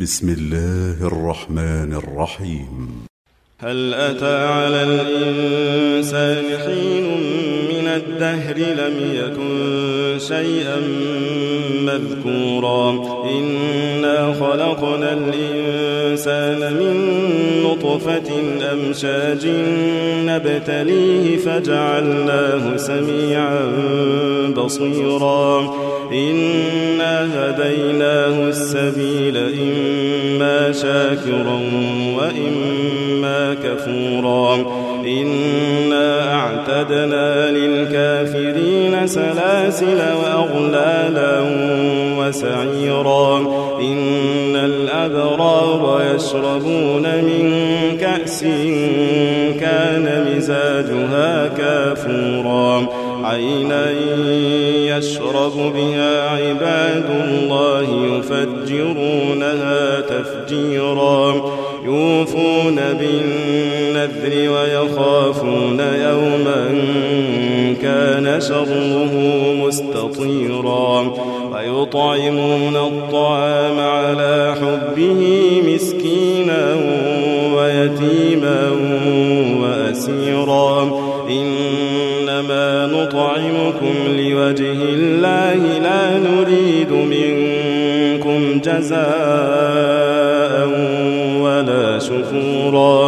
بسم الله الرحمن الرحيم. هل أتى على الإنسان حين من الدهر لم يكن شيئا مذكورا؟ إنا خلقنا الإنسان من نطفة أمشاج نبتليه فجعلناه سميعا بصيرا. إنا هديناه السبيل إما شاكرا وإما كفورا. إنا أعتدنا للكافرين سلاسل وأغلالا وسعيرا إن الأبرار يشربون من كأس كان مزاجها كافورا. عينا يشرب بها عباد الله يفجرونها تفجيرا. يوفون بالنذر ويخافون يوما كان شره مستطيرا. ويطعمون الطعام على حبه مسكينا ويتيما وأسيرا. إنما نطعمكم لوجه الله لا نريد منكم جزاء ولا شكورا.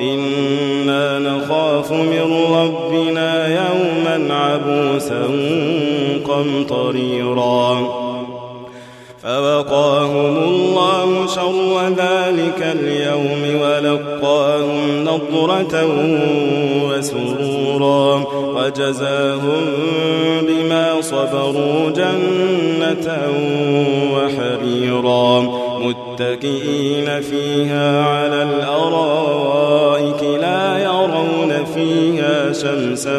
إنا نخاف من ربنا يوما عبوسا قمطريرا. فوقاهم الله شر ذلك اليوم ولقاهم نضرة وسرورا. وجزاهم بما صبروا جنة وحريرا. متكئين فيها على الأرائك لا يرون فيها شمسا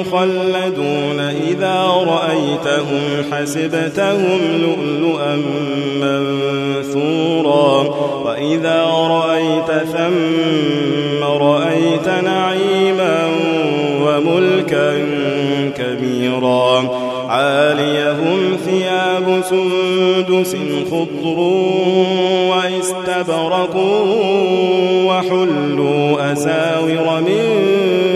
مخلدون إذا رأيتهم حسبتهم لؤلؤا منثورا وإذا رأيت ثم رأيت نعيما وملكا كبيرا عاليهم ثياب سندس خضر واستبرق وحلوا أساور من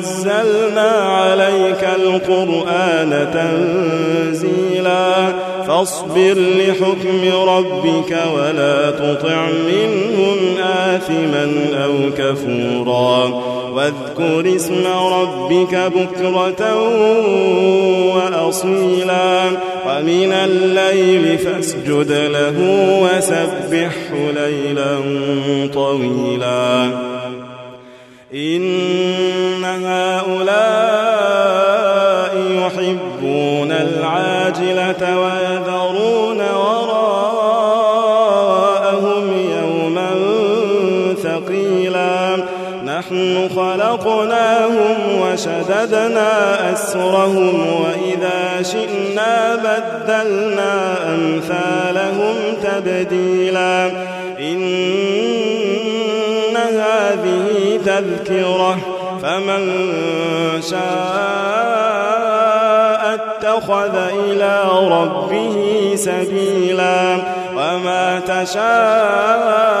نزلنا عليك القرآن تنزيلا. فاصبر لحكم ربك ولا تطع منهم آثما أو كفورا. واذكر اسم ربك بكرة وأصيلا. ومن الليل فاسجد له وسبحه ليلا طويلا. إن هؤلاء يحبون العاجلة ويذرون وراءهم يوما ثقيلا. نحن خلقناهم وشددنا أسرهم وإذا شئنا بدلنا أمثالهم تبديلا. إن تذكرة فمن شاء اتخذ إلى ربه سبيلا وما تشاءون